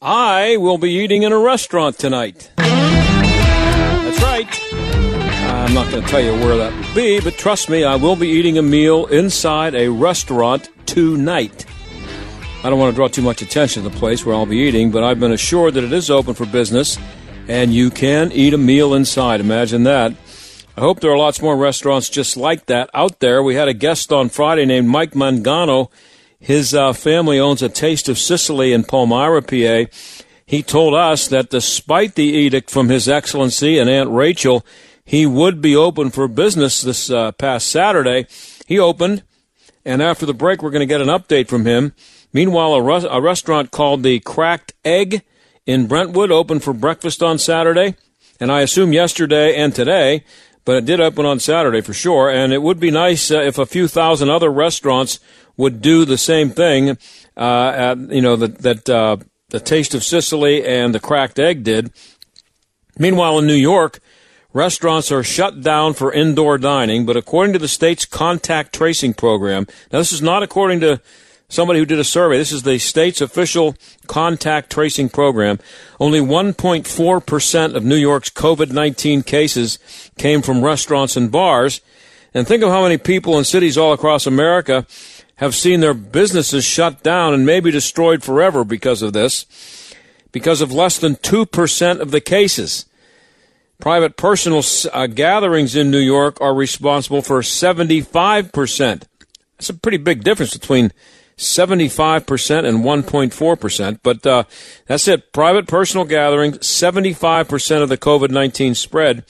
I will be eating in a restaurant tonight. That's right. I'm not going to tell you where that will be, but trust me, I will be eating a meal inside a restaurant tonight. I don't want to draw too much attention to the place where I'll be eating, but I've been assured that it is open for business and you can eat a meal inside. Imagine that. I hope there are lots more restaurants just like that out there. We had a guest on Friday named Mike Mangano. His uh, family owns a Taste of Sicily in Palmyra, PA. He told us that despite the edict from His Excellency and Aunt Rachel, he would be open for business this uh, past Saturday. He opened, and after the break, we're going to get an update from him. Meanwhile, a, a restaurant called the Cracked Egg in Brentwood opened for breakfast on Saturday, and I assume yesterday and today, but it did open on Saturday for sure. And it would be nice uh, if a few thousand other restaurants would do the same thing. Uh, at, you know that that uh, the Taste of Sicily and the Cracked Egg did. Meanwhile, in New York, restaurants are shut down for indoor dining, but according to the state's contact tracing program, now this is not according to somebody who did a survey. This is the state's official contact tracing program. Only 1.4% of New York's COVID 19 cases came from restaurants and bars. And think of how many people in cities all across America have seen their businesses shut down and maybe destroyed forever because of this, because of less than 2% of the cases. Private personal uh, gatherings in New York are responsible for 75%. That's a pretty big difference between 75% and 1.4%. But uh, that's it. Private personal gatherings, 75% of the COVID 19 spread.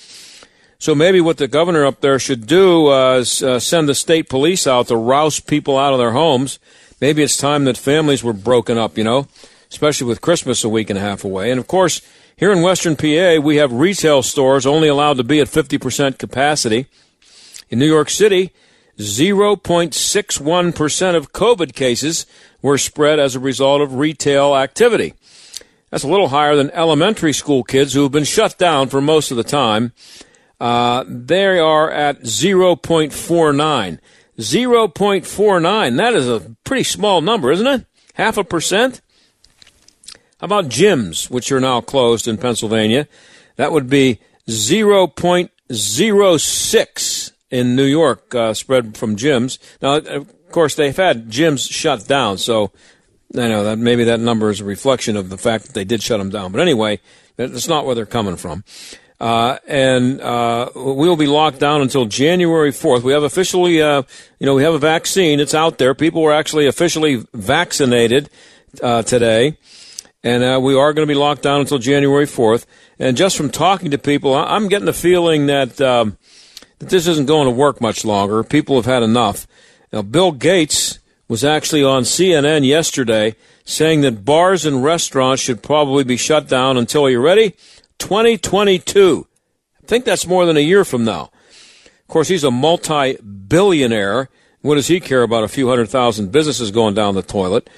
So maybe what the governor up there should do uh, is uh, send the state police out to rouse people out of their homes. Maybe it's time that families were broken up, you know, especially with Christmas a week and a half away. And of course, here in Western PA, we have retail stores only allowed to be at 50% capacity. In New York City, 0.61% of COVID cases were spread as a result of retail activity. That's a little higher than elementary school kids who have been shut down for most of the time. Uh, they are at 0.49. 0.49. That is a pretty small number, isn't it? Half a percent? How about gyms, which are now closed in Pennsylvania? That would be 0.06 in New York uh, spread from gyms. Now, of course, they've had gyms shut down, so I know that maybe that number is a reflection of the fact that they did shut them down. But anyway, that's not where they're coming from. Uh, and uh, we will be locked down until January 4th. We have officially, uh, you know, we have a vaccine. It's out there. People were actually officially vaccinated uh, today. And uh, we are going to be locked down until January 4th. And just from talking to people, I'm getting the feeling that um, that this isn't going to work much longer. People have had enough. Now, Bill Gates was actually on CNN yesterday saying that bars and restaurants should probably be shut down until, are you ready? 2022. I think that's more than a year from now. Of course, he's a multi billionaire. What does he care about a few hundred thousand businesses going down the toilet?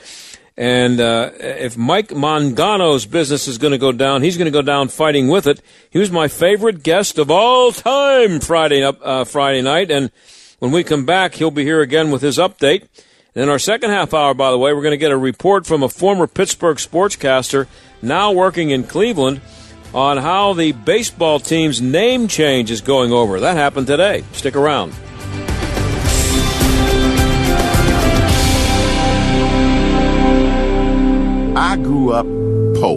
And uh, if Mike Mangano's business is going to go down, he's going to go down fighting with it. He was my favorite guest of all time Friday uh, Friday night, and when we come back, he'll be here again with his update. And in our second half hour, by the way, we're going to get a report from a former Pittsburgh sportscaster now working in Cleveland on how the baseball team's name change is going over. That happened today. Stick around. I grew up poor,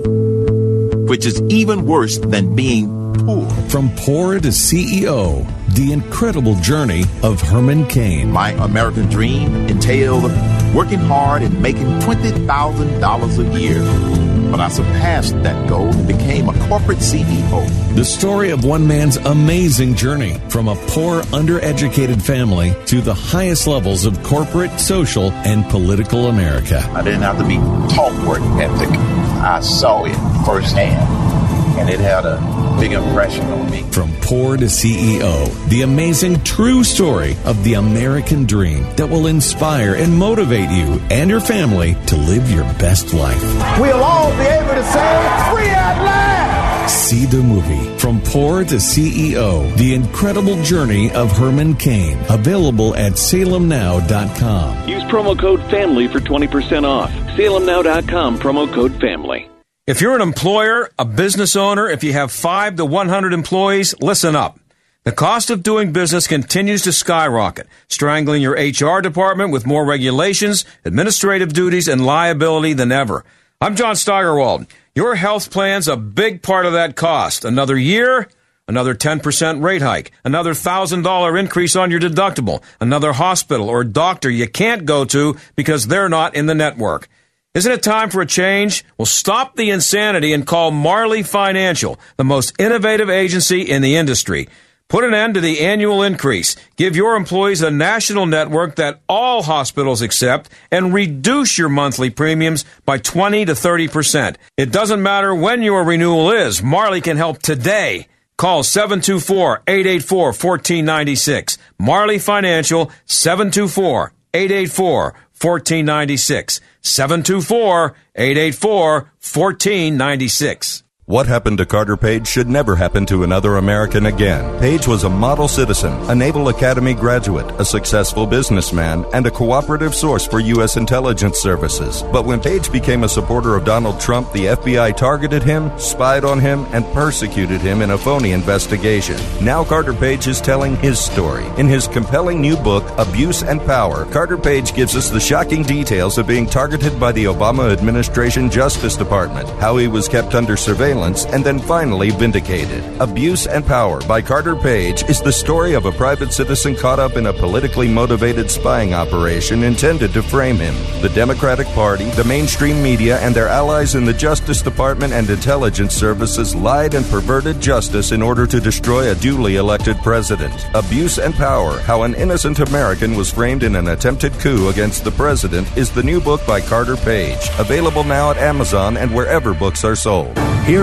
which is even worse than being poor. From poor to CEO, the incredible journey of Herman Cain. My American dream entailed working hard and making $20,000 a year but I surpassed that goal and became a corporate CEO. The story of one man's amazing journey from a poor, undereducated family to the highest levels of corporate, social, and political America. I didn't have to be taught work ethic. I saw it firsthand, and it had a big impression on me. From poor to CEO, the amazing true story of the American dream that will inspire and motivate you and your family to live your best life. We'll all be able to say, free at last! See the movie From Poor to CEO The Incredible Journey of Herman Cain. Available at salemnow.com. Use promo code FAMILY for 20% off. salemnow.com, promo code FAMILY. If you're an employer, a business owner, if you have 5 to 100 employees, listen up. The cost of doing business continues to skyrocket, strangling your HR department with more regulations, administrative duties, and liability than ever. I'm John Steigerwald. Your health plan's a big part of that cost. Another year, another 10% rate hike, another $1,000 increase on your deductible, another hospital or doctor you can't go to because they're not in the network. Isn't it time for a change? Well, stop the insanity and call Marley Financial, the most innovative agency in the industry. Put an end to the annual increase. Give your employees a national network that all hospitals accept and reduce your monthly premiums by 20 to 30%. It doesn't matter when your renewal is. Marley can help today. Call 724-884-1496. Marley Financial 724-884-1496. 724 884 1496. What happened to Carter Page should never happen to another American again. Page was a model citizen, a Naval Academy graduate, a successful businessman, and a cooperative source for U.S. intelligence services. But when Page became a supporter of Donald Trump, the FBI targeted him, spied on him, and persecuted him in a phony investigation. Now Carter Page is telling his story. In his compelling new book, Abuse and Power, Carter Page gives us the shocking details of being targeted by the Obama administration Justice Department, how he was kept under surveillance and then finally vindicated. Abuse and Power by Carter Page is the story of a private citizen caught up in a politically motivated spying operation intended to frame him. The Democratic Party, the mainstream media, and their allies in the Justice Department and intelligence services lied and perverted justice in order to destroy a duly elected president. Abuse and Power How an Innocent American Was Framed in an Attempted Coup Against the President is the new book by Carter Page. Available now at Amazon and wherever books are sold. Here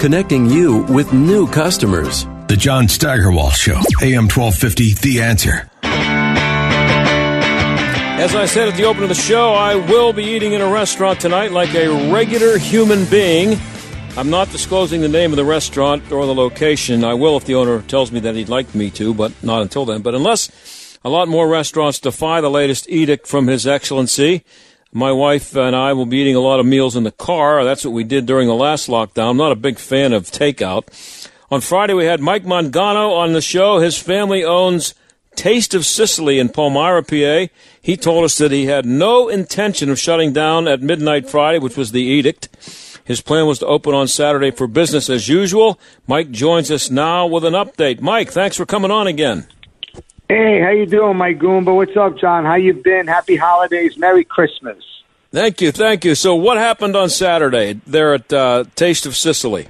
connecting you with new customers. The John Steigerwald Show, AM 1250, The Answer. As I said at the open of the show, I will be eating in a restaurant tonight like a regular human being. I'm not disclosing the name of the restaurant or the location. I will if the owner tells me that he'd like me to, but not until then. But unless a lot more restaurants defy the latest edict from His Excellency, my wife and I will be eating a lot of meals in the car. That's what we did during the last lockdown. I'm not a big fan of takeout. On Friday, we had Mike Mangano on the show. His family owns Taste of Sicily in Palmyra, PA. He told us that he had no intention of shutting down at midnight Friday, which was the edict. His plan was to open on Saturday for business as usual. Mike joins us now with an update. Mike, thanks for coming on again. Hey, how you doing, my Goomba? What's up, John? How you been? Happy holidays. Merry Christmas. Thank you, thank you. So, what happened on Saturday there at uh, Taste of Sicily?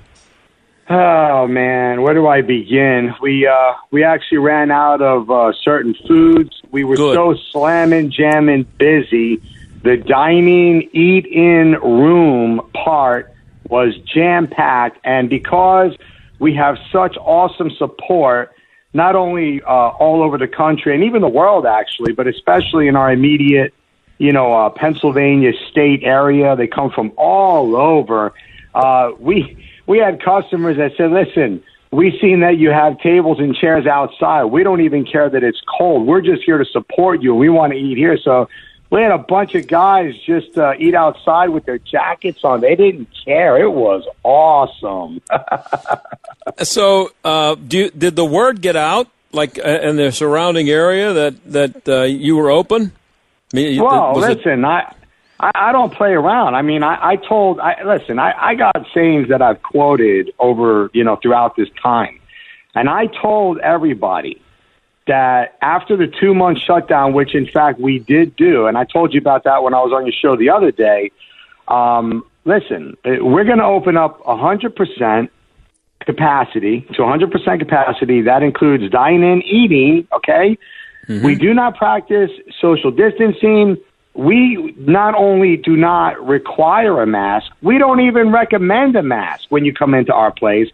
Oh man, where do I begin? We uh, we actually ran out of uh, certain foods. We were Good. so slamming, jamming, busy. The dining, eat in room part was jam packed, and because we have such awesome support, not only uh, all over the country and even the world, actually, but especially in our immediate, you know, uh, Pennsylvania state area. They come from all over. Uh, we we had customers that said, "Listen." We've seen that you have tables and chairs outside. We don't even care that it's cold. We're just here to support you. We want to eat here. So we had a bunch of guys just uh, eat outside with their jackets on. They didn't care. It was awesome. so, uh, do, did the word get out, like uh, in the surrounding area, that that uh, you were open? I mean, well, listen, it... I, I I don't play around. I mean, I, I told. I listen. I, I got sayings that I've quoted over you know throughout this time, and I told everybody that after the two month shutdown, which in fact we did do, and I told you about that when I was on your show the other day. Um, listen, uh, we're going to open up 100% capacity to 100% capacity. That includes dine in, eating, okay? Mm-hmm. We do not practice social distancing. We not only do not require a mask, we don't even recommend a mask when you come into our place,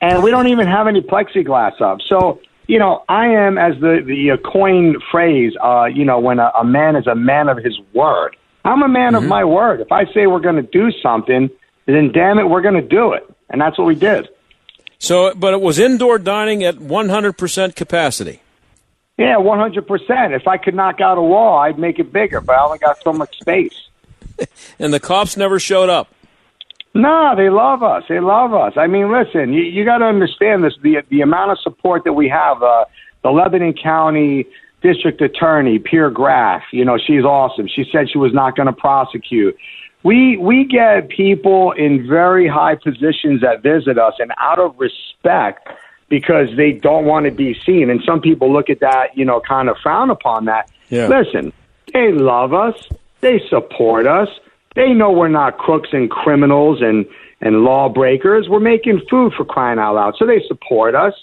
and we don't even have any plexiglass up. So you know, I am, as the the uh, coined phrase, uh, you know, when a, a man is a man of his word. I'm a man mm-hmm. of my word. If I say we're going to do something, then damn it, we're going to do it, and that's what we did. So, but it was indoor dining at 100% capacity. Yeah, 100%. If I could knock out a wall, I'd make it bigger, but I only got so much space. and the cops never showed up. No, they love us. They love us. I mean, listen, you, you got to understand this: the the amount of support that we have. Uh, the Lebanon County District Attorney, Pier Graf. You know, she's awesome. She said she was not going to prosecute. We we get people in very high positions that visit us, and out of respect, because they don't want to be seen. And some people look at that, you know, kind of frown upon that. Yeah. Listen, they love us. They support us they know we're not crooks and criminals and, and lawbreakers. We're making food for crying out loud. So they support us.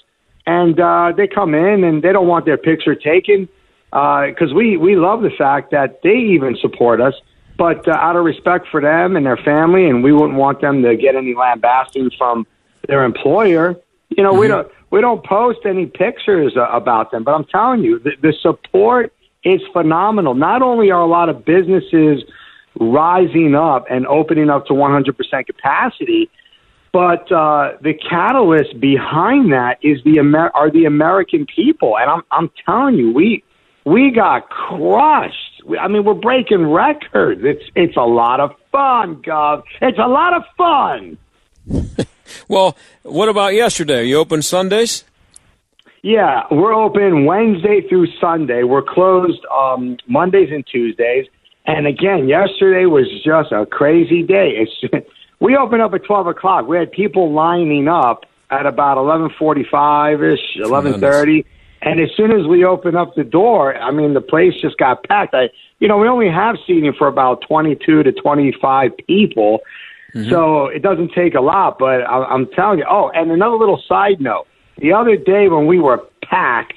And uh, they come in and they don't want their picture taken because uh, we, we love the fact that they even support us. But uh, out of respect for them and their family, and we wouldn't want them to get any lambasting from their employer, you know, mm-hmm. we don't we don't post any pictures uh, about them. But I'm telling you, the, the support is phenomenal. Not only are a lot of businesses rising up and opening up to 100% capacity. But uh, the catalyst behind that is the Amer- are the American people, and I'm I'm telling you, we we got crushed. I mean, we're breaking records. It's it's a lot of fun, Gov. It's a lot of fun. well, what about yesterday? You open Sundays? Yeah, we're open Wednesday through Sunday. We're closed um, Mondays and Tuesdays. And again, yesterday was just a crazy day. It's, we opened up at 12 o'clock. We had people lining up at about 11:45 ish, 11:30, and as soon as we opened up the door, I mean, the place just got packed. I, you know, we only have seating for about 22 to 25 people, mm-hmm. so it doesn't take a lot. But I, I'm telling you. Oh, and another little side note: the other day when we were packed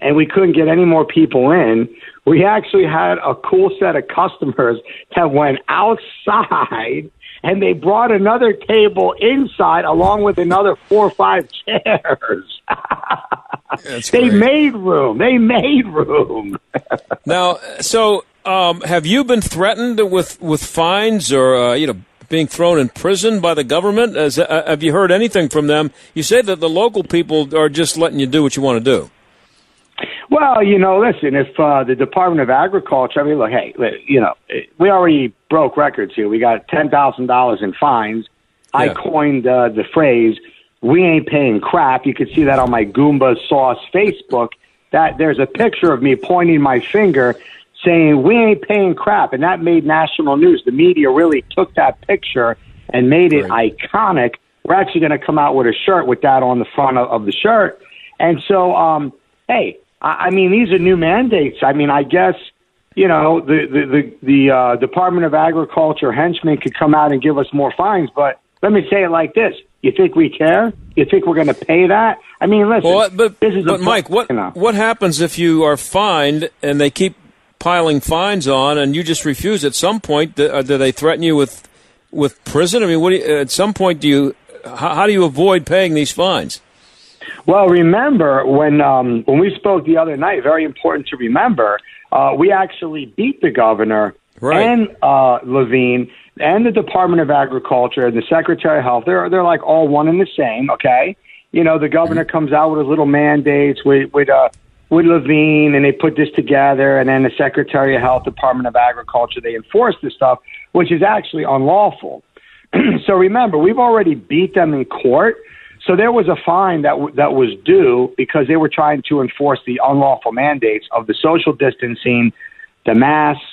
and we couldn't get any more people in, we actually had a cool set of customers that went outside and they brought another table inside along with another four or five chairs. they made room. They made room. now, so um, have you been threatened with with fines or uh, you know being thrown in prison by the government? As, uh, have you heard anything from them? You say that the local people are just letting you do what you want to do. Well, you know, listen, if uh, the Department of Agriculture, I mean, look, hey, you know, we already broke records here. We got $10,000 in fines. Yeah. I coined uh, the phrase, we ain't paying crap. You can see that on my Goomba Sauce Facebook. That there's a picture of me pointing my finger saying, we ain't paying crap. And that made national news. The media really took that picture and made it right. iconic. We're actually going to come out with a shirt with that on the front of, of the shirt. And so, um, hey, I mean, these are new mandates. I mean, I guess you know the the the, the uh, Department of Agriculture henchmen could come out and give us more fines, but let me say it like this: You think we care? You think we're going to pay that? I mean, listen. Well, but, this is but Mike, what you know. what happens if you are fined and they keep piling fines on and you just refuse? At some point, do, uh, do they threaten you with with prison? I mean, what do you, at some point do you how, how do you avoid paying these fines? Well, remember when um, when we spoke the other night. Very important to remember. Uh, we actually beat the governor Right. and uh, Levine and the Department of Agriculture and the Secretary of Health. They're they're like all one and the same. Okay, you know the governor comes out with his little mandates with with uh, with Levine, and they put this together, and then the Secretary of Health, Department of Agriculture, they enforce this stuff, which is actually unlawful. so remember, we've already beat them in court. So there was a fine that w- that was due because they were trying to enforce the unlawful mandates of the social distancing, the masks,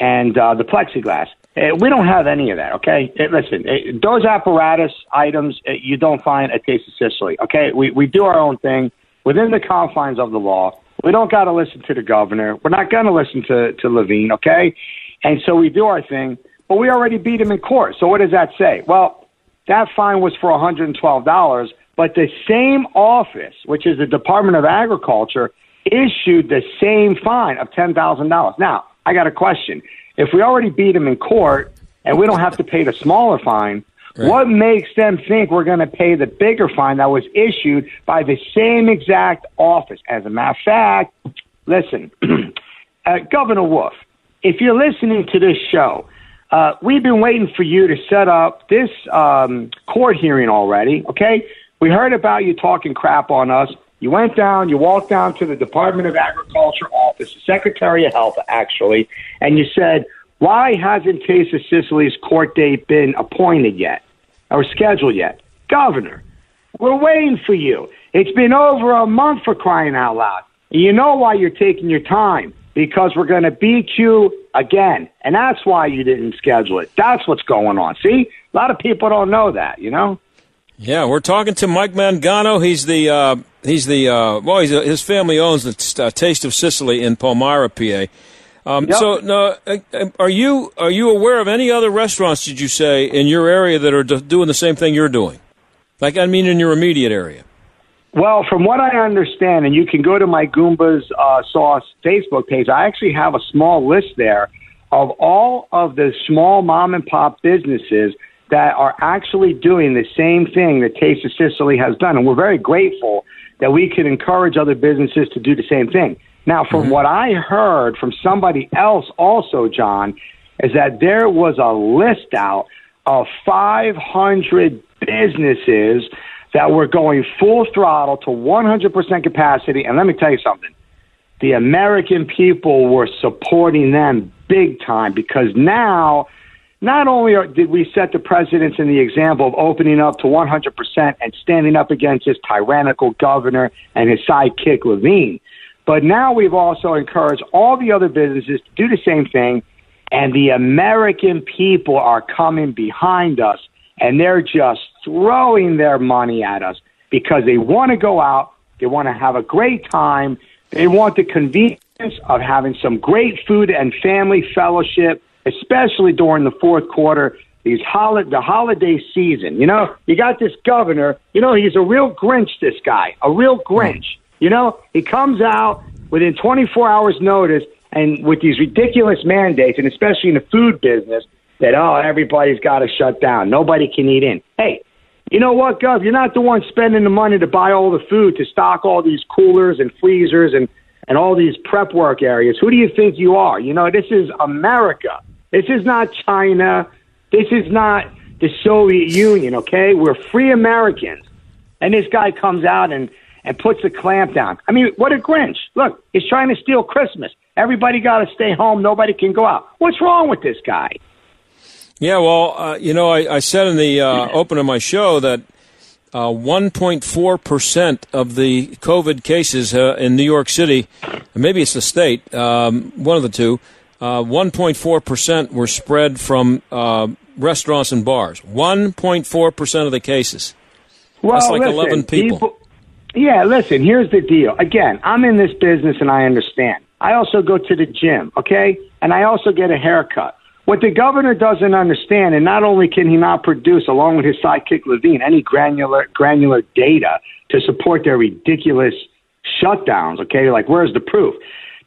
and uh, the plexiglass. Uh, we don't have any of that. Okay, Uh, listen, uh, those apparatus items you don't find at Taste of Sicily. Okay, we we do our own thing within the confines of the law. We don't got to listen to the governor. We're not going to listen to to Levine. Okay, and so we do our thing. But we already beat him in court. So what does that say? Well, that fine was for $112, but the same office, which is the Department of Agriculture, issued the same fine of $10,000. Now, I got a question. If we already beat him in court and we don't have to pay the smaller fine, what makes them think we're going to pay the bigger fine that was issued by the same exact office? As a matter of fact, listen, uh, Governor Wolf, if you're listening to this show, uh, we've been waiting for you to set up this um, court hearing already. Okay, we heard about you talking crap on us. You went down, you walked down to the Department of Agriculture office, the Secretary of Health, actually, and you said, "Why hasn't Taste of Sicily's court date been appointed yet or scheduled yet?" Governor, we're waiting for you. It's been over a month for crying out loud. And you know why you're taking your time because we're going to beat you again. And that's why you didn't schedule it. That's what's going on. See? A lot of people don't know that, you know? Yeah, we're talking to Mike Mangano. He's the uh, he's the uh, well, he's his family owns the uh, Taste of Sicily in Palmyra, PA. Um, Yep. So, no, uh, are you are you aware of any other restaurants? Did you say in your area that are d- doing the same thing you're doing? Like, I mean, in your immediate area. Well, from what I understand, and you can go to my Goomba's uh, Sauce Facebook page, I actually have a small list there of all of the small mom and pop businesses that are actually doing the same thing that Taste of Sicily has done. And we're very grateful that we can encourage other businesses to do the same thing. Now, from what I heard from somebody else also, John, is that there was a list out of 500 businesses that were going full throttle to 100% capacity. And let me tell you something the American people were supporting them big time because now, not only are, did we set the presidents and the example of opening up to 100% and standing up against this tyrannical governor and his sidekick Levine, but now we've also encouraged all the other businesses to do the same thing. And the American people are coming behind us and they're just throwing their money at us because they want to go out, they want to have a great time, they want the convenience of having some great food and family fellowship, especially during the fourth quarter, these holiday the holiday season. You know, you got this governor, you know, he's a real Grinch, this guy, a real Grinch. You know, he comes out within 24 hours notice and with these ridiculous mandates, and especially in the food business, that oh everybody's got to shut down, nobody can eat in. Hey, you know what, Gov? You're not the one spending the money to buy all the food to stock all these coolers and freezers and and all these prep work areas. Who do you think you are? You know, this is America. This is not China. This is not the Soviet Union. Okay, we're free Americans, and this guy comes out and and puts a clamp down. I mean, what a Grinch! Look, he's trying to steal Christmas. Everybody got to stay home. Nobody can go out. What's wrong with this guy? Yeah, well, uh, you know, I, I said in the uh, open of my show that uh, 1.4 percent of the COVID cases uh, in New York City, maybe it's the state, um, one of the two, uh, 1.4 percent were spread from uh, restaurants and bars. 1.4 percent of the cases. Well, That's like listen, 11 people. Yeah, listen, here's the deal. Again, I'm in this business and I understand. I also go to the gym, okay? And I also get a haircut. What the governor doesn't understand, and not only can he not produce, along with his sidekick Levine, any granular granular data to support their ridiculous shutdowns, okay? Like, where's the proof?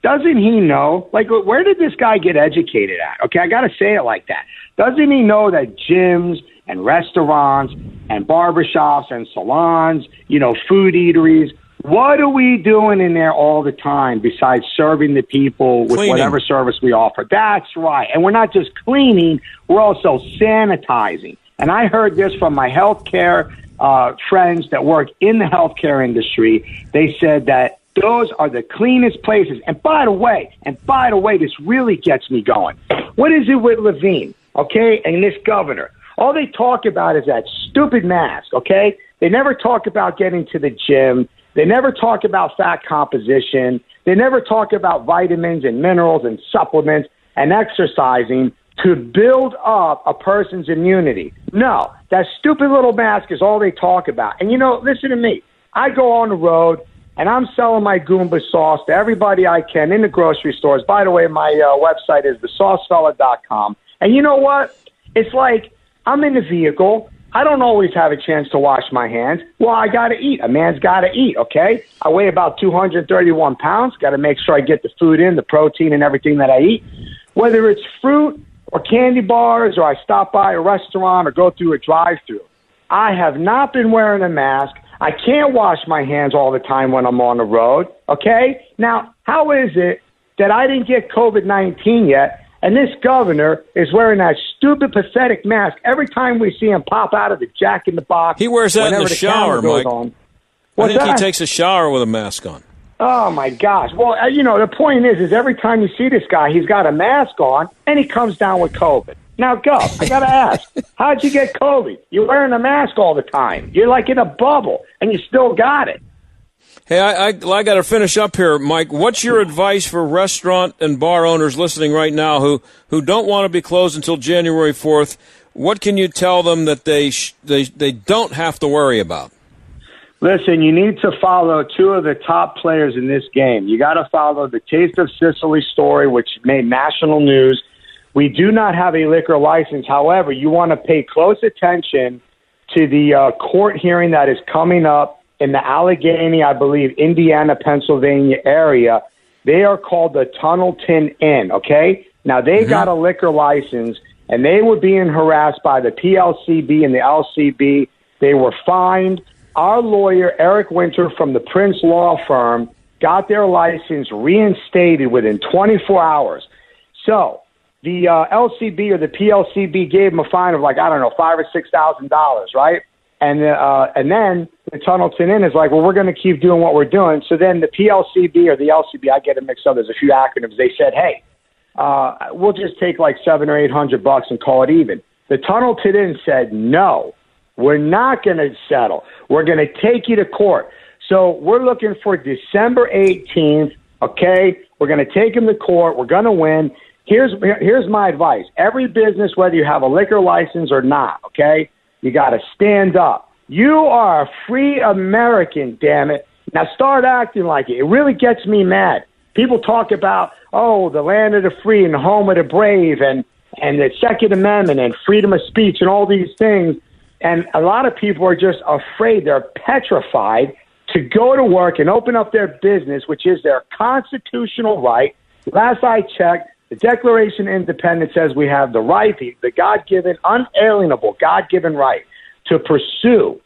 Doesn't he know? Like, where did this guy get educated at? Okay, I got to say it like that. Doesn't he know that gyms and restaurants and barbershops and salons, you know, food eateries, what are we doing in there all the time besides serving the people with Cleaning. whatever service we offer? That's right. And we're not just cleaning, we're also sanitizing. And I heard this from my healthcare uh, friends that work in the healthcare industry. They said that those are the cleanest places. And by the way, and by the way, this really gets me going. What is it with Levine, okay, and this governor? All they talk about is that stupid mask, okay? They never talk about getting to the gym. They never talk about fat composition. They never talk about vitamins and minerals and supplements and exercising to build up a person's immunity. No, that stupid little mask is all they talk about. And you know, listen to me. I go on the road and I'm selling my Goomba sauce to everybody I can in the grocery stores. By the way, my uh, website is thesaucefella.com. And you know what? It's like I'm in the vehicle. I don't always have a chance to wash my hands. Well, I got to eat. A man's got to eat, okay? I weigh about 231 pounds. Got to make sure I get the food in, the protein, and everything that I eat. Whether it's fruit or candy bars, or I stop by a restaurant or go through a drive through, I have not been wearing a mask. I can't wash my hands all the time when I'm on the road, okay? Now, how is it that I didn't get COVID 19 yet? And this governor is wearing that stupid, pathetic mask every time we see him pop out of the Jack in the Box. He wears that in whenever the shower, Mike. on. I What's think that? he takes a shower with a mask on. Oh my gosh! Well, uh, you know the point is, is every time you see this guy, he's got a mask on, and he comes down with COVID. Now, go. I gotta ask, how'd you get COVID? You're wearing a mask all the time. You're like in a bubble, and you still got it. Hey, I, I, I got to finish up here, Mike. What's your advice for restaurant and bar owners listening right now who, who don't want to be closed until January 4th? What can you tell them that they, sh- they, they don't have to worry about? Listen, you need to follow two of the top players in this game. You got to follow the Taste of Sicily story, which made national news. We do not have a liquor license. However, you want to pay close attention to the uh, court hearing that is coming up in the Allegheny, I believe, Indiana, Pennsylvania area. They are called the Tunnelton Inn, okay? Now, they got a liquor license, and they were being harassed by the PLCB and the LCB. They were fined. Our lawyer, Eric Winter from the Prince Law Firm, got their license reinstated within 24 hours. So the uh, LCB or the PLCB gave them a fine of like I don't know five or six thousand dollars, right? And uh, and then the Tunnelton Inn is like, well, we're going to keep doing what we're doing. So then the PLCB or the LCB, I get it mixed up. There's a few acronyms. They said, hey, uh, we'll just take like seven or eight hundred bucks and call it even. The Tunnelton Inn said, no, we're not going to settle. We're going to take you to court. So we're looking for December 18th. Okay, we're going to take him to court. We're going to win. Here's here's my advice. Every business, whether you have a liquor license or not, okay, you got to stand up. You are a free American, damn it. Now start acting like it. It really gets me mad. People talk about, oh, the land of the free and the home of the brave and, and the Second Amendment and freedom of speech and all these things. And a lot of people are just afraid. They're petrified to go to work and open up their business, which is their constitutional right. Last I checked, the Declaration of Independence says we have the right, the, the God given, unalienable, God given right to pursue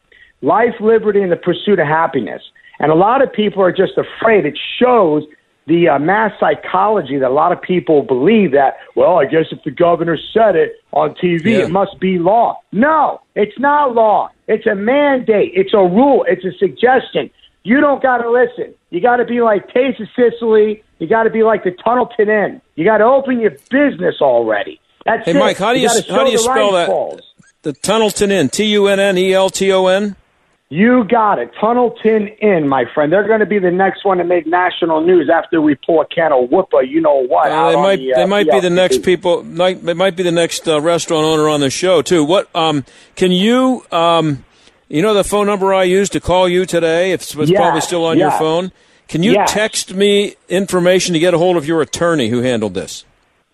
life, liberty, and the pursuit of happiness. And a lot of people are just afraid. It shows the uh, mass psychology that a lot of people believe that, well, I guess if the governor said it on TV, Yeah. it must be law. No, it's not law. It's a mandate. It's a rule. It's a suggestion. You don't got to listen. You got to be like Taste of Sicily. You got to be like the Tunnelton Inn. You got to open your business already. That's Hey, it. Mike, how do you, gotta how do you spell that? balls. The Tunnelton Inn. T U N N E L T O N? You got it. Tunnelton Inn, my friend. They're going to be the next one to make national news after we pull a can of whooper, you know what? Uh, they might the, uh, they might be the next people. Might they might be the next uh, restaurant owner on the show too. What um can you um you know the phone number I used to call you today? It's, it's probably still on your phone. Can you text me information to get a hold of your attorney who handled this?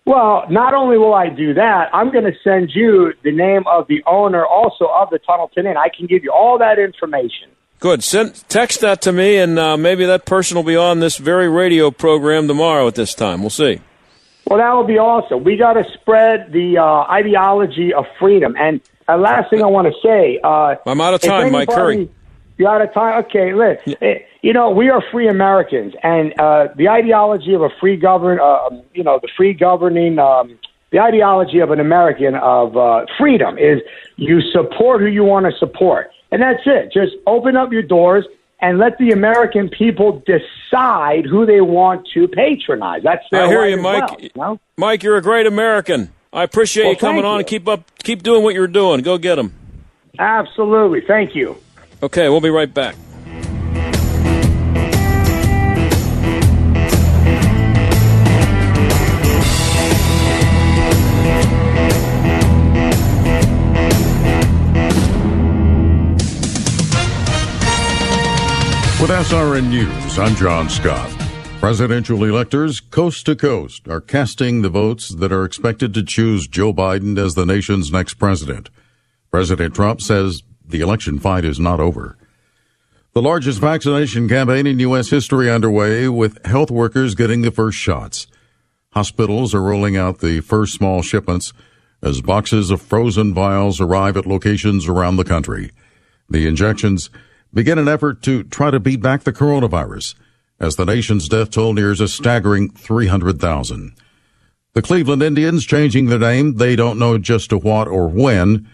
Well, not only will I do that, I'm going to send you the name of the owner also of the Tunnelton Inn. I can give you all that information. Good. Send text that to me, and uh, maybe that person will be on this very radio program tomorrow at this time. We'll see. Well, that would be awesome. We got to spread the uh, ideology of freedom. And uh, last thing I want to say, uh, I'm out of time, Mike Curry. You're out of time. Okay, listen. Yeah. You know, we are free Americans, and uh, the ideology of a free govern, uh, you know, the free governing, um, the ideology of an American of uh, freedom is you support who you want to support. And that's it. Just open up your doors and let the American people decide who they want to patronize. That's their I hear you, Mike. Well, you know? Mike, you're a great American. I appreciate well, you coming on you. and keep up, keep doing what you're doing. Go get them. Absolutely. Thank you. Okay, we'll be right back. With SRN News, I'm John Scott. Presidential electors coast to coast are casting the votes that are expected to choose Joe Biden as the nation's next president. President Trump says the election fight is not over. The largest vaccination campaign in U.S. history underway with health workers getting the first shots. Hospitals are rolling out the first small shipments as boxes of frozen vials arrive at locations around the country. The injections begin an effort to try to beat back the coronavirus as the nation's death toll nears a staggering 300,000. The Cleveland Indians changing their name, they don't know just to what or when.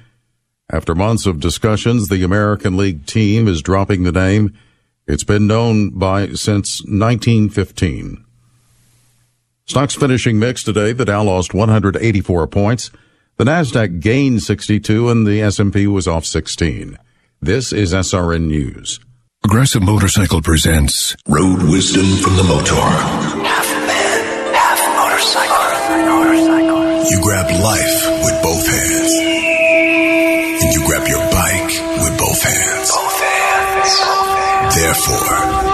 After months of discussions, the American League team is dropping the name. It's been known by since 1915. Stocks finishing mixed today. The Dow lost 184 points. The Nasdaq gained 62 and the S&P was off 16. This is SRN News. Progressive Motorcycle presents Road Wisdom from the Motor. Half man, half motorcycle. motorcycle. You grab life with both hands. And you grab your bike with both hands. Both hands. Therefore,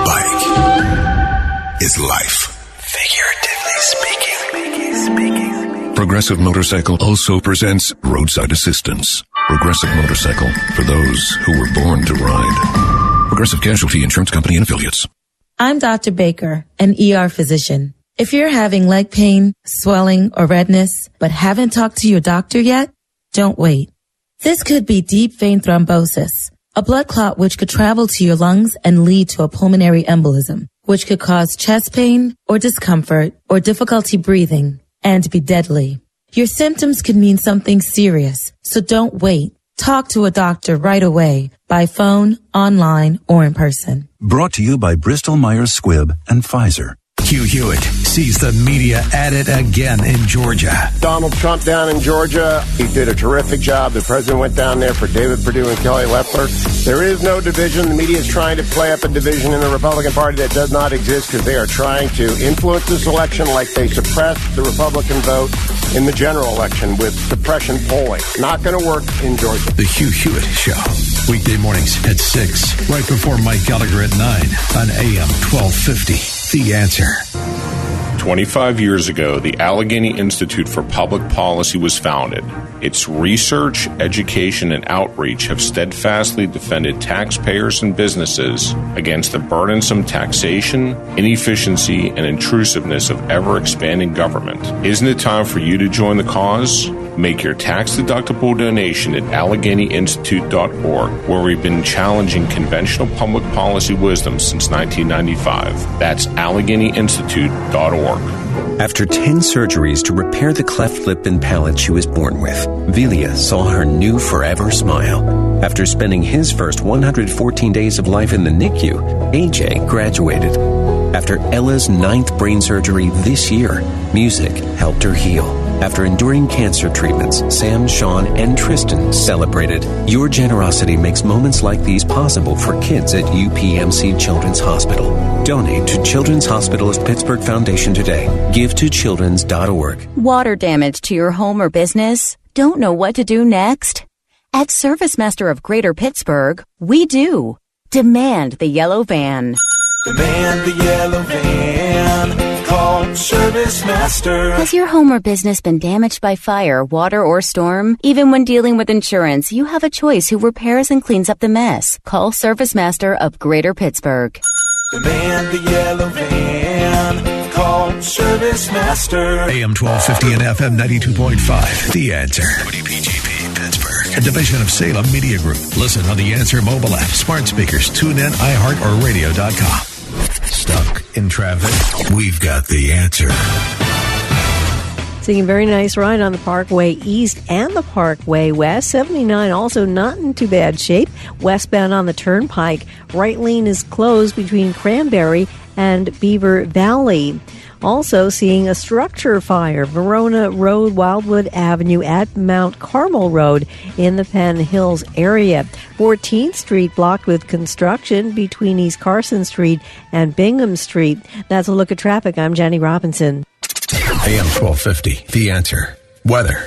bike is life. Figuratively speaking. speaking, speaking. Progressive Motorcycle also presents Roadside Assistance. Progressive Motorcycle for those who were born to ride. Progressive Casualty Insurance Company and affiliates. I'm Dr. Baker, an ER physician. If you're having leg pain, swelling, or redness, but haven't talked to your doctor yet, don't wait. This could be deep vein thrombosis, a blood clot which could travel to your lungs and lead to a pulmonary embolism, which could cause chest pain or discomfort or difficulty breathing and be deadly. Your symptoms could mean something serious, so don't wait. Talk to a doctor right away by phone, online, or in person. Brought to you by Bristol Myers Squibb and Pfizer. Hugh Hewitt sees the media at it again in Georgia. Donald Trump down in Georgia, he did a terrific job. The president went down there for David Perdue and Kelly Loeffler. There is no division. The media is trying to play up a division in the Republican Party that does not exist because they are trying to influence this election like they suppressed the Republican vote in the general election with suppression polling. Not going to work in Georgia. The Hugh Hewitt Show. Weekday mornings at 6, right before Mike Gallagher at 9 on AM 1250. The answer. 25 years ago, the Allegheny Institute for Public Policy was founded. Its research, education, and outreach have steadfastly defended taxpayers and businesses against the burdensome taxation, inefficiency, and intrusiveness of ever expanding government. Isn't it time for you to join the cause? Make your tax deductible donation at AlleghenyInstitute.org, where we've been challenging conventional public policy wisdom since 1995. That's AlleghenyInstitute.org. After 10 surgeries to repair the cleft lip and palate she was born with, Velia saw her new forever smile. After spending his first 114 days of life in the NICU, AJ graduated. After Ella's ninth brain surgery this year, music helped her heal. After enduring cancer treatments, Sam, Sean, and Tristan celebrated. Your generosity makes moments like these possible for kids at UPMC Children's Hospital. Donate to Children's Hospital of Pittsburgh Foundation today. Give to children's.org. Water damage to your home or business? Don't know what to do next? At ServiceMaster of Greater Pittsburgh, we do. Demand the yellow van. Demand the yellow van. Call Service Master. Has your home or business been damaged by fire, water, or storm? Even when dealing with insurance, you have a choice who repairs and cleans up the mess. Call Service Master of Greater Pittsburgh. The man, the yellow van. Call Service Master. AM 1250 and FM 92.5. The Answer. WPGP Pittsburgh. A division of Salem Media Group. Listen on the Answer mobile app, smart speakers, tune in, iHeart, or radio.com. Stuck in traffic? We've got the answer. Seeing a very nice ride on the Parkway East and the Parkway West. 79 also not in too bad shape. Westbound on the Turnpike. Right lane is closed between Cranberry and Beaver Valley. Also seeing a structure fire, Verona Road, Wildwood Avenue at Mount Carmel Road in the Penn Hills area. 14th Street blocked with construction between East Carson Street and Bingham Street. That's a look at traffic. I'm Jenny Robinson. AM 1250. The Answer. Weather.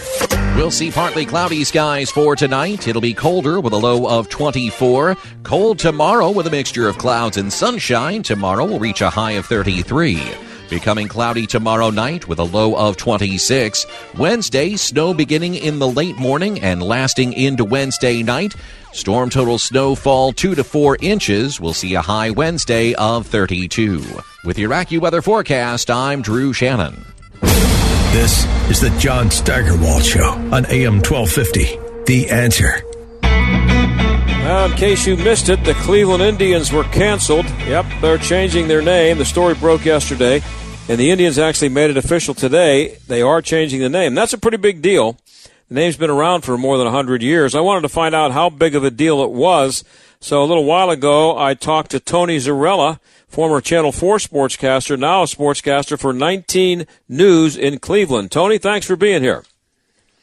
We'll see partly cloudy skies for tonight. It'll be colder with a low of 24. Cold tomorrow with a mixture of clouds and sunshine. Tomorrow will reach a high of 33. Becoming cloudy tomorrow night with a low of 26. Wednesday, snow beginning in the late morning and lasting into Wednesday night. Storm total snowfall 2 to 4 inches. We'll see a high Wednesday of 32. With your AccuWeather forecast, I'm Drew Shannon. This is the John Steigerwald Show on AM 1250. The Answer. Well, in case you missed it, the Cleveland Indians were canceled. Yep, they're changing their name. The story broke yesterday, and the Indians actually made it official today. They are changing the name. That's a pretty big deal. The name's been around for more than 100 years. I wanted to find out how big of a deal it was. So a little while ago, I talked to Tony Zarrella, former Channel 4 sportscaster, now a sportscaster for 19 News in Cleveland. Tony, thanks for being here.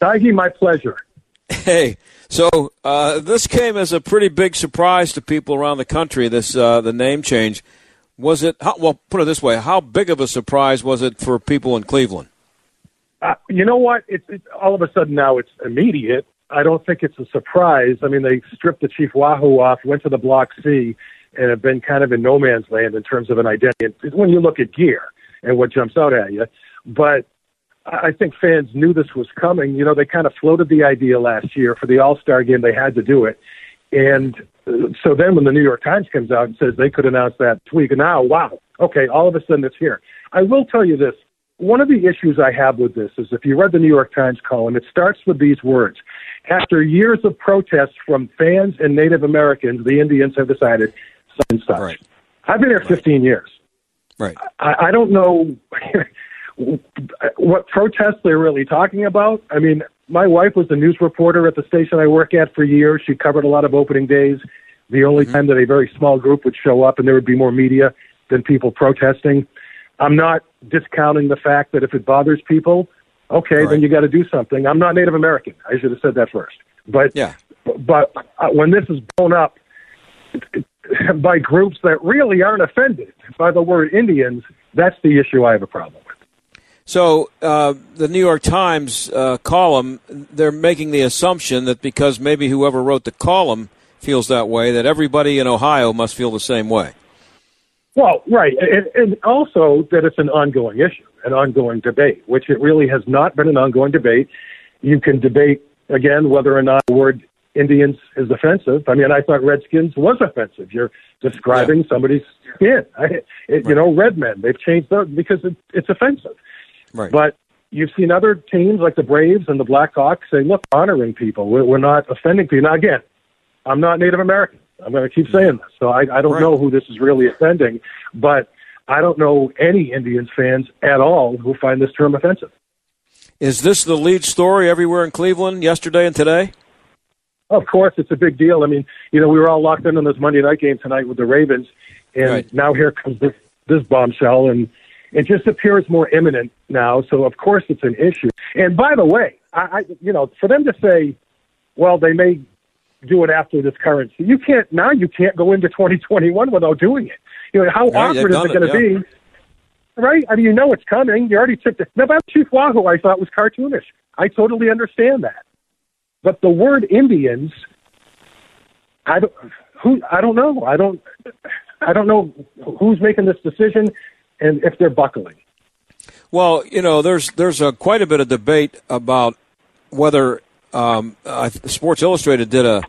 Thank you. my pleasure. Hey, so uh, this came as a pretty big surprise to people around the country. This uh, the name change was it? How, well, put it this way: How big of a surprise was it for people in Cleveland? Uh, you know what? It's, it's all of a sudden now it's immediate. I don't think it's a surprise. I mean, they stripped the Chief Wahoo off, went to the Block C, and have been kind of in no man's land in terms of an identity. When you look at gear and what jumps out at you, but I think fans knew this was coming. You know, they kind of floated the idea last year for the All Star game. They had to do it, and uh, so then when the New York Times comes out and says they could announce that and now, wow, okay, all of a sudden it's here. I will tell you this: one of the issues I have with this is if you read the New York Times column, it starts with these words. After years of protests from fans and Native Americans, the Indians have decided such and such. Right. I've been here 15 years. Right. I, I don't know what protests they're really talking about. I mean, my wife was a news reporter at the station I work at for years. She covered a lot of opening days. The only time that a very small group would show up and there would be more media than people protesting. I'm not discounting the fact that if it bothers people, okay, then you got to do something. I'm not Native American. I should have said that first. But yeah. but uh, when this is blown up by groups that really aren't offended by the word Indians, that's the issue I have a problem. So uh, the New York Times uh, column, they're making the assumption that because maybe whoever wrote the column feels that way, that everybody in Ohio must feel the same way. Well, right, and, and also that it's an ongoing issue, an ongoing debate, which it really has not been an ongoing debate. You can debate again whether or not the word Indians is offensive. I mean, I thought Redskins was offensive. You're describing yeah. somebody's skin. I, it, right. You know, red men. They've changed those because it, it's offensive. Right. But you've seen other teams like the Braves and the Blackhawks say, look, honoring people. We're, we're not offending people. Now, again, I'm not Native American. I'm going to keep mm-hmm. saying this. So I, I don't Right. know who this is really offending, but I don't know any Indians fans at all who find this term offensive. Is this the lead story everywhere in Cleveland yesterday and today? Of course, it's a big deal. I mean, you know, we were all locked in on this Monday night game tonight with the Ravens, and Right. now here comes this this bombshell, and it just appears more imminent now. So of course, it's an issue. And by the way, I, I you know, for them to say, well, they may do it after this currency. you can't now. You can't go into 2021 without doing it. You know, how Yeah, awkward is it going to yeah. be? Right? I mean, you know it's coming. You already took the. Now, about Chief Wahoo, I thought was cartoonish. I totally understand that. But the word Indians, I don't. Who I don't know. I don't. I don't know who's making this decision, and if they're buckling. Well, you know, there's there's a quite a bit of debate about whether um, uh, Sports Illustrated did a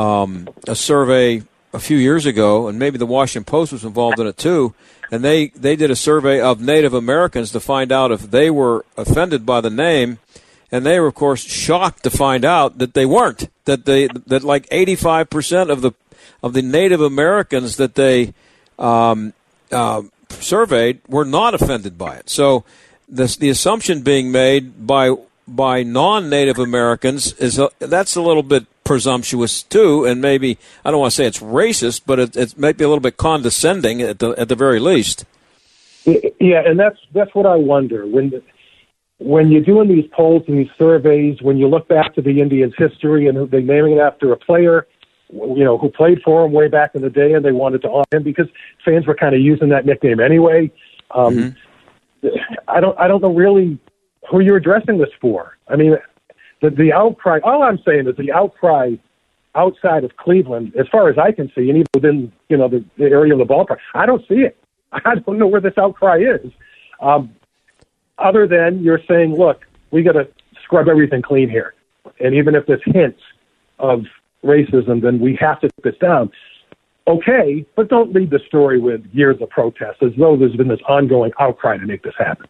um, a survey a few years ago, and maybe the Washington Post was involved in it too. And they, they did a survey of Native Americans to find out if they were offended by the name, and they were of course shocked to find out that they weren't. That they that like eighty five percent of the of the Native Americans that they um, uh, surveyed were not offended by it. So this, the assumption being made by by non-Native Americans is a, that's a little bit presumptuous too, and maybe I don't want to say it's racist, but it, it's maybe a little bit condescending at the at the very least. Yeah, and that's that's what I wonder when the, when you're doing these polls and these surveys. When you look back to the Indians' history and they naming it after a player, you know, who played for them way back in the day, and they wanted to honor him because fans were kind of using that nickname anyway. Um, mm-hmm. I don't I don't know really who you're addressing this for. I mean, the the outcry. All I'm saying is the outcry outside of Cleveland, as far as I can see, and even within you know the, the area of the ballpark, I don't see it. I don't know where this outcry is. Um, other than you're saying, look, we got to scrub everything clean here, and even if this hints of racism, then we have to take this down. Okay, but don't lead the story with years of protests as though there's been this ongoing outcry to make this happen.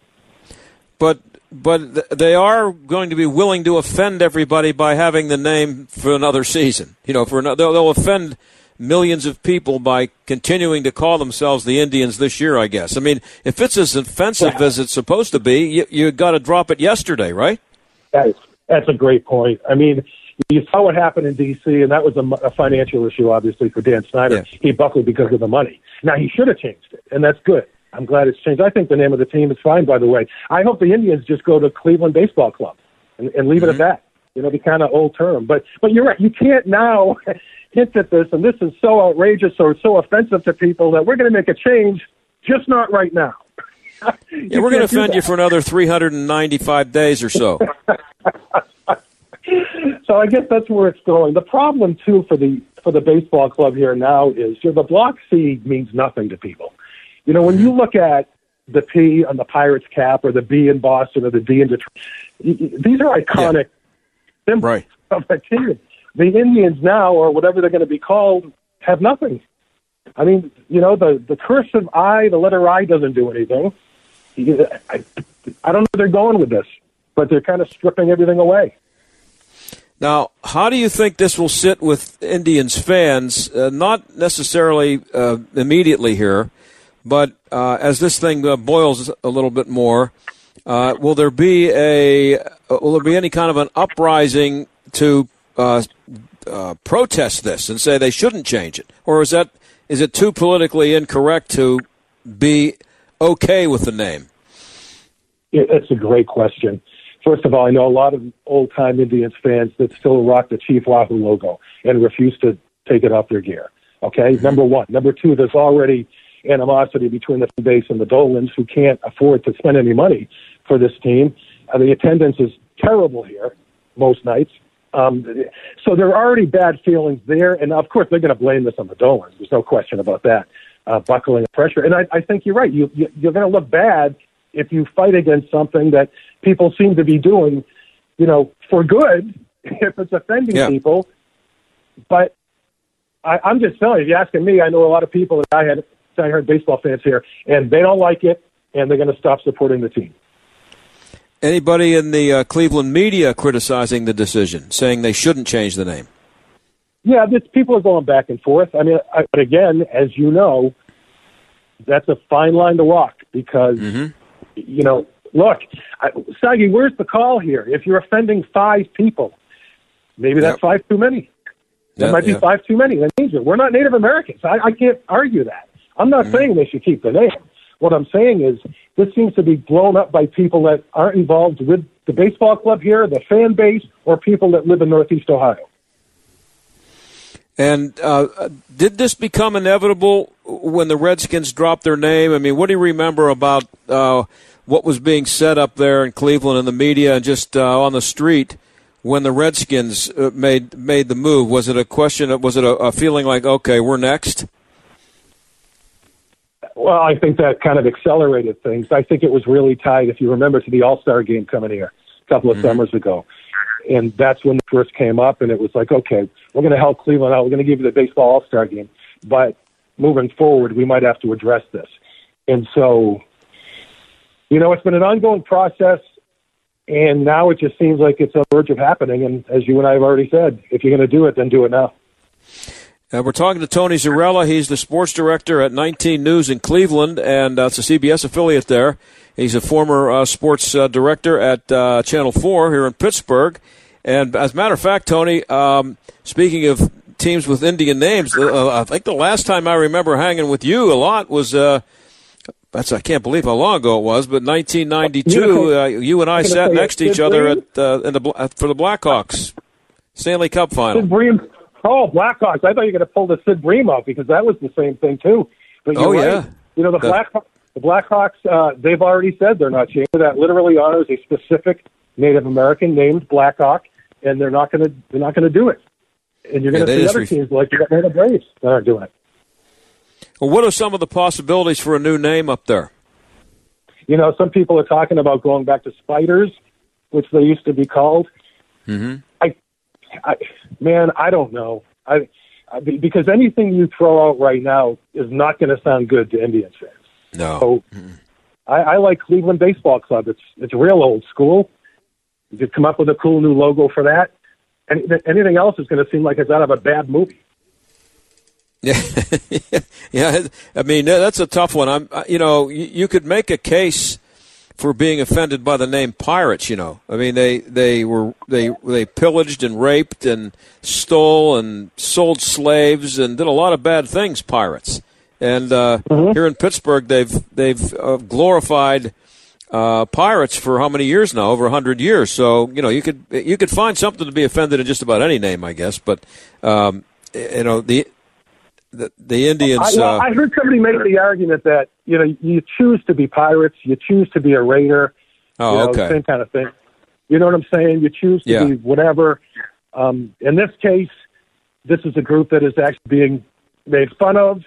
But but they are going to be willing to offend everybody by having the name for another season. You know, for another, they'll, they'll offend millions of people by continuing to call themselves the Indians this year. I guess. I mean, if it's as offensive as it's supposed to be, you, you got to drop it yesterday, right? That's that's a great point. I mean, you saw what happened in D.C., and that was a, a financial issue, obviously, for Dan Snyder. Yeah. He buckled because of the money. Now he should have changed it, and that's good. I'm glad it's changed. I think the name of the team is fine, by the way. I hope the Indians just go to Cleveland Baseball Club and, and leave mm-hmm. it at mm-hmm. that. You know, the kind of old term. But but you're right. You can't now hint at this, and this is so outrageous or so offensive to people that we're going to make a change, just not right now. yeah, we're going to offend you for another 395 days or so. so I guess that's where it's going. The problem too for the for the baseball club here now is you know, the Block C means nothing to people. You know, when you look at the P on the Pirates cap or the B in Boston or the D in Detroit, these are iconic yeah. symbols right. of the team. The Indians now, or whatever they're going to be called, have nothing. I mean, you know, the, the cursive I, the letter I doesn't do anything. I, I don't know where they're going with this, but they're kind of stripping everything away. Now, how do you think this will sit with Indians fans? Uh, not necessarily uh, immediately here, but uh, as this thing uh, boils a little bit more, uh, will there be a uh, will there be any kind of an uprising to protest this and say they shouldn't change it, or is that is it too politically incorrect to be okay with the name? It's a great question. First of all, I know a lot of old time Indians fans that still rock the Chief Wahoo logo and refuse to take it off their gear. Okay, mm-hmm. number one. Number two, there's already animosity between the base and the Dolans, who can't afford to spend any money for this team. Uh, the attendance is terrible here most nights. Um, so there are already bad feelings there, and of course they're going to blame this on the Dolans. There's no question about that. Uh, buckling pressure, and I, I think you're right. You, you you're going to look bad if you fight against something that people seem to be doing, you know, for good. If it's offending yeah. people, but I, I'm just telling you, if you're asking me, I know a lot of people that I had I heard baseball fans here, and they don't like it, and they're going to stop supporting the team. Anybody in the uh, Cleveland media criticizing the decision, saying they shouldn't change the name? Yeah, this, people are going back and forth. I mean, I, but again, as you know, that's a fine line to walk because, mm-hmm. You know, look, I, Sagi, where's the call here? If you're offending five people, maybe that's yep. five too many. That might be five too many. We're not Native Americans. I, I can't argue that. I'm not mm-hmm. saying they should keep the name. What I'm saying is this seems to be blown up by people that aren't involved with the baseball club here, the fan base, or people that live in Northeast Ohio. And uh, did this become inevitable when the Redskins dropped their name? I mean, what do you remember about uh, what was being said up there in Cleveland in the media and just uh, on the street when the Redskins uh, made made the move? Was it a question? Was it a, a feeling like, okay, we're next? Well, I think that kind of accelerated things. I think it was really tied, if you remember, to the All Star game coming here a couple of mm-hmm. summers ago. And that's when it first came up, and it was like, okay, we're going to help Cleveland out. We're going to give you the baseball All Star game. But moving forward, we might have to address this. And so, you know, it's been an ongoing process, and now it just seems like it's on the verge of happening. And as you and I have already said, if you're going to do it, then do it now. Uh, we're talking to Tony Zarrella. He's the sports director at 19 News in Cleveland, and uh, it's a CBS affiliate there. He's a former uh, sports uh, director at uh, Channel 4 here in Pittsburgh. And as a matter of fact, Tony, um, speaking of teams with Indian names, uh, I think the last time I remember hanging with you a lot was. that's I can't believe how long ago it was, but 1992. you and I sat next to each other at in the for the Blackhawks Stanley Cup final. Sid Bream. Oh, Blackhawks! I thought you were going to pull the Sid Bream out because that was the same thing too. But oh right. yeah, you know the, the Black the Blackhawks. Uh, they've already said they're not changing. That literally honors a specific Native American named Blackhawk, and they're not going to they're not going to do it. And you're going to yeah, see other ref- teams like the Atlanta Braves that aren't doing it. Well, what are some of the possibilities for a new name up there? You know, some people are talking about going back to Spiders, which they used to be called. Mm-hmm. I, I, man, I don't know. I, I because anything you throw out right now is not going to sound good to Indians fans. No. So I, I like Cleveland Baseball Club. It's it's real old school. You could come up with a cool new logo for that. And anything else is going to seem like it's out of a bad movie. Yeah, yeah. I mean that's a tough one. I'm, you know, you, you could make a case for being offended by the name pirates. You know, I mean they they were they they pillaged and raped and stole and sold slaves and did a lot of bad things. Pirates, and uh, mm-hmm. here in Pittsburgh, they've they've uh, glorified. Uh, pirates for how many years now? Over a hundred years. So you know you could you could find something to be offended in just about any name, I guess. But um, you know the the, the Indians. I, well, uh, I heard somebody make the argument that you know you choose to be pirates, you choose to be a raider. Oh, you know, okay. Same kind of thing. You know what I'm saying? You choose to yeah. be whatever. Um, in this case, this is a group that is actually being made fun of.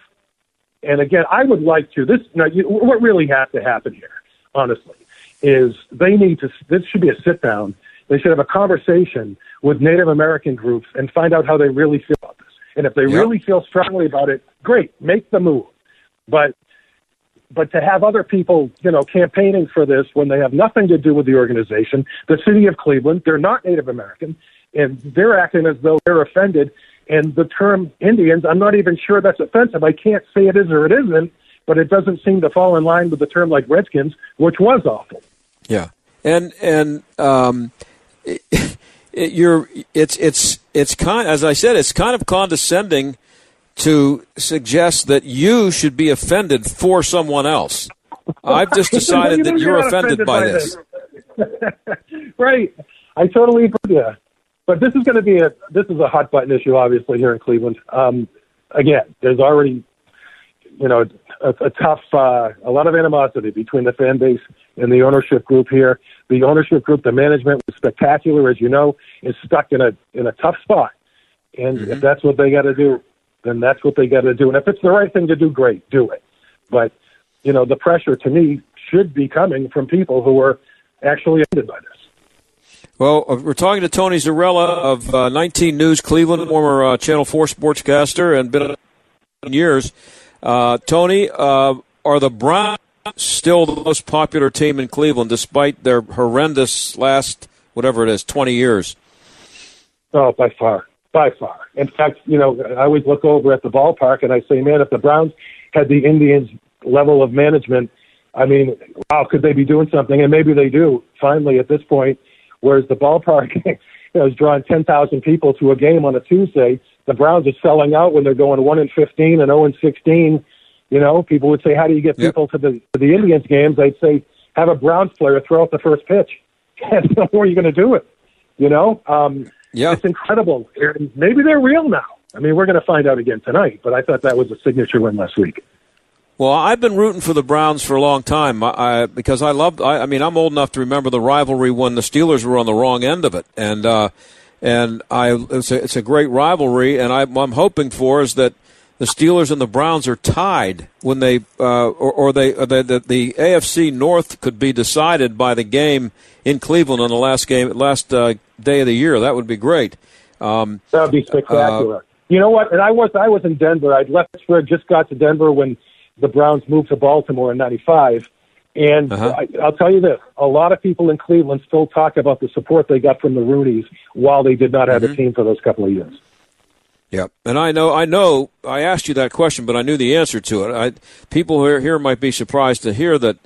And again, I would like to. This now, you, what really has to happen here, honestly, is they need to. This should be a sit down. They should have a conversation with Native American groups and find out how they really feel about this. And if they yep. really feel strongly about it, great, make the move. But but to have other people, you know, campaigning for this when they have nothing to do with the organization, the city of Cleveland, they're not Native American, and they're acting as though they're offended. And the term Indians, I'm not even sure that's offensive. I can't say it is or it isn't, but it doesn't seem to fall in line with the term like Redskins, which was awful. Yeah, and and um, it, you're it's it's it's kind as I said, it's kind of condescending to suggest that you should be offended for someone else. I've just decided that you're offended, offended by, by, this. this. right. I totally agree. But this is going to be a this is a hot button issue, obviously here in Cleveland. Um, again, there's already, you know, a, a tough, uh, a lot of animosity between the fan base and the ownership group here. The ownership group, the management was spectacular, as you know, is stuck in a in a tough spot. And mm-hmm. if that's what they got to do, then that's what they got to do. And if it's the right thing to do, great, do it. But you know, the pressure to me should be coming from people who are actually offended by this. Well, uh, we're talking to Tony Zarrella of uh, 19 News Cleveland, former uh, Channel 4 sportscaster, and been in years. Uh, Tony, uh, are the Browns still the most popular team in Cleveland despite their horrendous last, whatever it is, 20 years? Oh, by far. By far. In fact, you know, I always look over at the ballpark and I say, man, if the Browns had the Indians' level of management, I mean, wow, could they be doing something? And maybe they do, finally, at this point. Whereas the ballpark you know, is drawing 10,000 people to a game on a Tuesday. The Browns are selling out when they're going 1 and 15 and 0 and 16 you know, people would say, "How do you get people yep. to the to the Indians games?" I'd say, "Have a Browns player throw out the first pitch." And where are you going to do it? You know, um, yeah, it's incredible. And maybe they're real now. I mean, we're going to find out again tonight. But I thought that was a signature win last week. Well, I've been rooting for the Browns for a long time I, because I loved. I, I mean, I'm old enough to remember the rivalry when the Steelers were on the wrong end of it, and uh, and I it's a, it's a great rivalry. And I, I'm hoping for is that the Steelers and the Browns are tied when they uh, or, or they or the, the, the AFC North could be decided by the game in Cleveland on the last game last uh, day of the year. That would be great. Um, that would be spectacular. Uh, you know what? And I was I was in Denver. I'd left just got to Denver when the Browns moved to Baltimore in '95. And uh-huh. I, I'll tell you this: a lot of people in Cleveland still talk about the support they got from the Rooneys while they did not have mm-hmm. a team for those couple of years. Yeah, and I know, I know, I asked you that question, but I knew the answer to it. I, people here, here might be surprised to hear that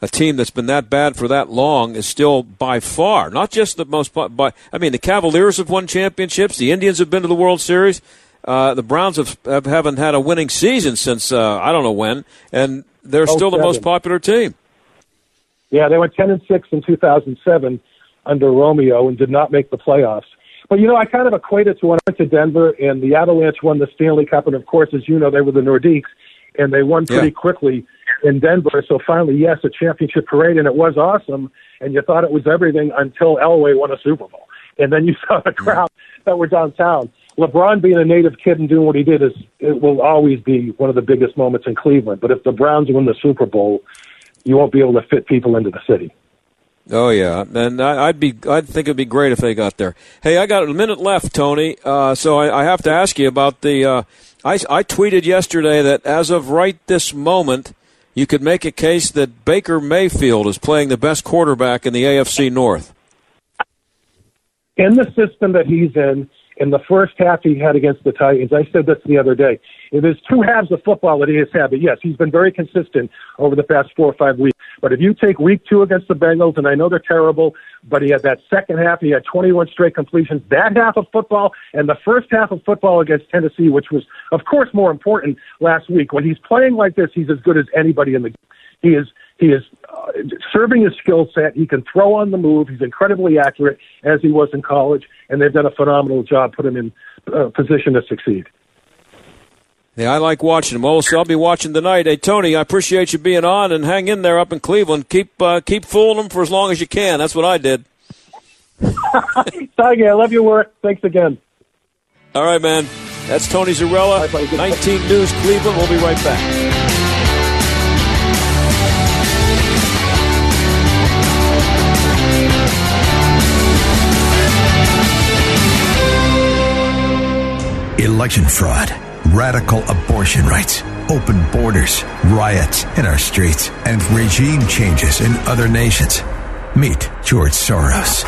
a team that's been that bad for that long is still by far not just the most. By I mean, the Cavaliers have won championships. The Indians have been to the World Series. Uh, the Browns have, have haven't had a winning season since uh, I don't know when, and they're oh, still the most popular team. Yeah, they went ten and six in 2007 under Romeo and did not make the playoffs. But you know, I kind of equate it to when I went to Denver and the Avalanche won the Stanley Cup, and of course, as you know, they were the Nordiques, and they won pretty yeah. quickly in Denver. So finally, yes, a championship parade, and it was awesome. And you thought it was everything until Elway won a Super Bowl, and then you saw the crowd that were downtown. LeBron being a native kid and doing what he did is it will always be one of the biggest moments in Cleveland. But if the Browns win the Super Bowl, you won't be able to fit people into the city. Oh yeah, and I'd be I'd think it'd be great if they got there. Hey, I got a minute left, Tony. Uh, so I, I, have to ask you about the. Uh, I I tweeted yesterday that as of right this moment, you could make a case that Baker Mayfield is playing the best quarterback in the AFC North. In the system that he's in, in the first half he had against the Titans, I said this the other day. If There's two halves of football that he has had, but yes, he's been very consistent over the past four or five weeks. But if you take week two against the Bengals, and I know they're terrible, but he had that second half, he had 21 straight completions, that half of football, and the first half of football against Tennessee, which was, of course, more important last week. When he's playing like this, he's as good as anybody in the. He is he is uh, serving his skill set. He can throw on the move. He's incredibly accurate, as he was in college, and they've done a phenomenal job putting him in uh, position to succeed. Yeah, I like watching them. Also, I'll be watching tonight. Hey, Tony, I appreciate you being on and hang in there up in Cleveland. Keep uh, keep fooling them for as long as you can. That's what I did. Tiger, I love your work. Thanks again. All right, man. That's Tony Zarrella, 19 News Cleveland. We'll be right back. Election fraud radical abortion rights, open borders, riots in our streets, and regime changes in other nations. Meet George Soros,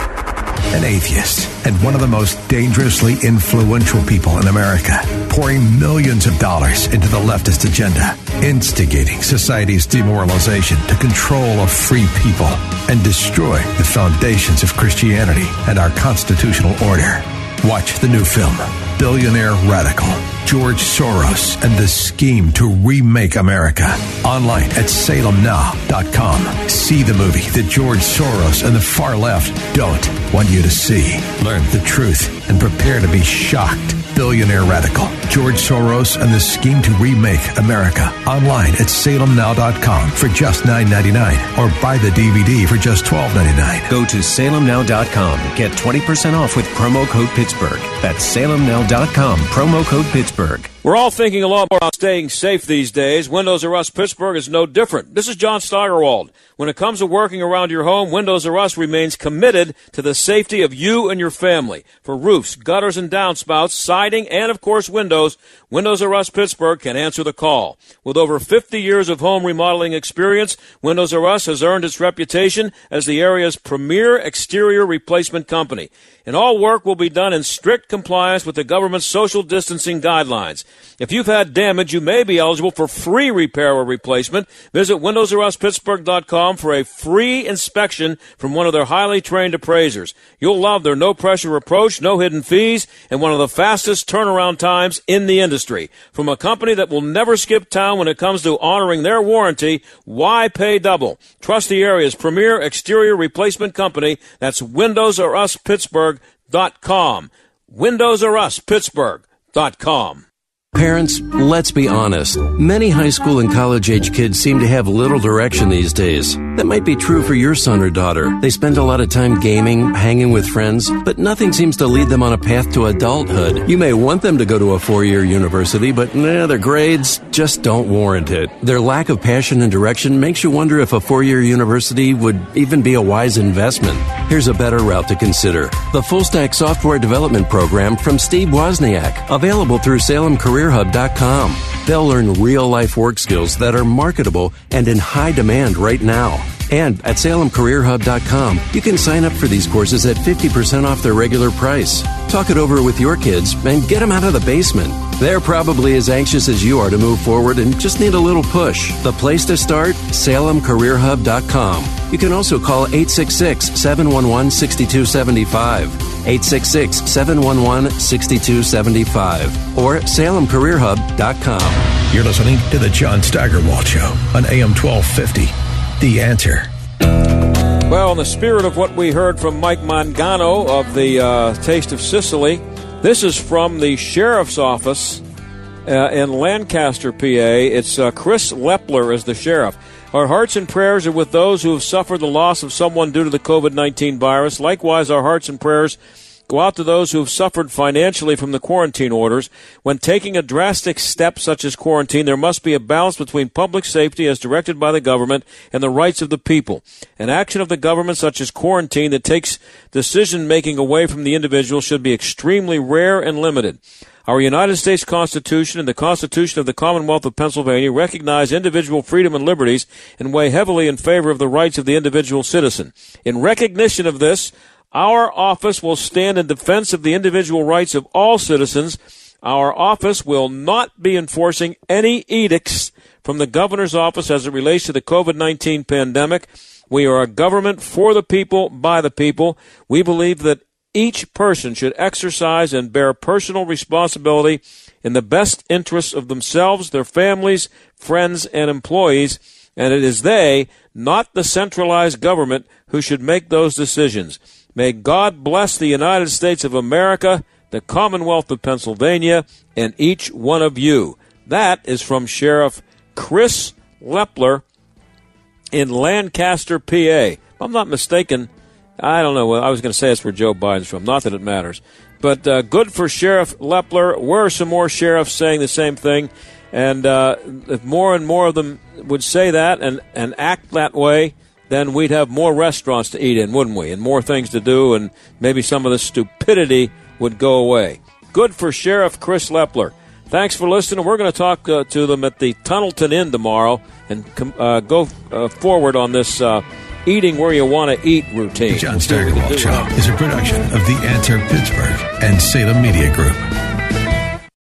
an atheist and one of the most dangerously influential people in America, pouring millions of dollars into the leftist agenda, instigating society's demoralization to control a free people and destroy the foundations of Christianity and our constitutional order. Watch the new film, Billionaire Radical George Soros and the scheme to remake America. Online at salemnow.com. See the movie that George Soros and the far left don't want you to see. Learn the truth and prepare to be shocked. Billionaire Radical. George Soros and the scheme to remake America. Online at salemnow.com for just $9.99 or buy the DVD for just $12.99. Go to salemnow.com. Get 20% off with promo code Pittsburgh. That's salemnow.com. Promo code Pittsburgh. We're all thinking a lot more about staying safe these days. Windows R Us Pittsburgh is no different. This is John Steigerwald. When it comes to working around your home, Windows R Us remains committed to the safety of you and your family. For roofs, gutters and downspouts, siding, and of course windows, Windows R Us Pittsburgh can answer the call. With over 50 years of home remodeling experience, Windows R Us has earned its reputation as the area's premier exterior replacement company. And all work will be done in strict compliance with the government's social distancing guidelines. If you've had damage, you may be eligible for free repair or replacement. Visit WindowsRUsPittsburgh.com for a free inspection from one of their highly trained appraisers. You'll love their no pressure approach, no hidden fees, and one of the fastest turnaround times in the industry. From a company that will never skip town when it comes to honoring their warranty, why pay double? Trust the area's premier exterior replacement company. That's Windows R Us Pittsburgh.com. Windows R Us Pittsburgh.com. Parents, let's be honest. Many high school and college age kids seem to have little direction these days. That might be true for your son or daughter. They spend a lot of time gaming, hanging with friends, but nothing seems to lead them on a path to adulthood. You may want them to go to a four year university, but nah, their grades just don't warrant it. Their lack of passion and direction makes you wonder if a four year university would even be a wise investment. Here's a better route to consider the Full Stack Software Development Program from Steve Wozniak, available through SalemCareerHub.com. They'll learn real life work skills that are marketable and in high demand right now. And at SalemCareerHub.com, you can sign up for these courses at 50% off their regular price. Talk it over with your kids and get them out of the basement. They're probably as anxious as you are to move forward and just need a little push. The place to start? SalemCareerHub.com. You can also call 866 711 6275. 866 711 6275 or salemcareerhub.com. You're listening to the John Steigerwald Show on AM 1250. The answer. Well, in the spirit of what we heard from Mike Mangano of the uh, Taste of Sicily, this is from the sheriff's office uh, in Lancaster, PA. It's uh, Chris Leppler as the sheriff. Our hearts and prayers are with those who have suffered the loss of someone due to the COVID 19 virus. Likewise, our hearts and prayers go out to those who have suffered financially from the quarantine orders. When taking a drastic step such as quarantine, there must be a balance between public safety as directed by the government and the rights of the people. An action of the government such as quarantine that takes decision making away from the individual should be extremely rare and limited. Our United States Constitution and the Constitution of the Commonwealth of Pennsylvania recognize individual freedom and liberties and weigh heavily in favor of the rights of the individual citizen. In recognition of this, our office will stand in defense of the individual rights of all citizens. Our office will not be enforcing any edicts from the governor's office as it relates to the COVID 19 pandemic. We are a government for the people, by the people. We believe that each person should exercise and bear personal responsibility in the best interests of themselves, their families, friends, and employees, and it is they, not the centralized government, who should make those decisions. May God bless the United States of America, the Commonwealth of Pennsylvania, and each one of you. That is from Sheriff Chris Leppler in Lancaster, PA. If I'm not mistaken, I don't know. I was going to say it's where Joe Biden's from. Not that it matters. But uh, good for Sheriff Leppler. Where are some more sheriffs saying the same thing? And uh, if more and more of them would say that and, and act that way, then we'd have more restaurants to eat in, wouldn't we? And more things to do, and maybe some of the stupidity would go away. Good for Sheriff Chris Leppler. Thanks for listening. We're going to talk uh, to them at the Tunnelton Inn tomorrow and uh, go uh, forward on this uh, eating where you want to eat routine. The John Steigerwald Show is a production of The Answer Pittsburgh and Salem Media Group.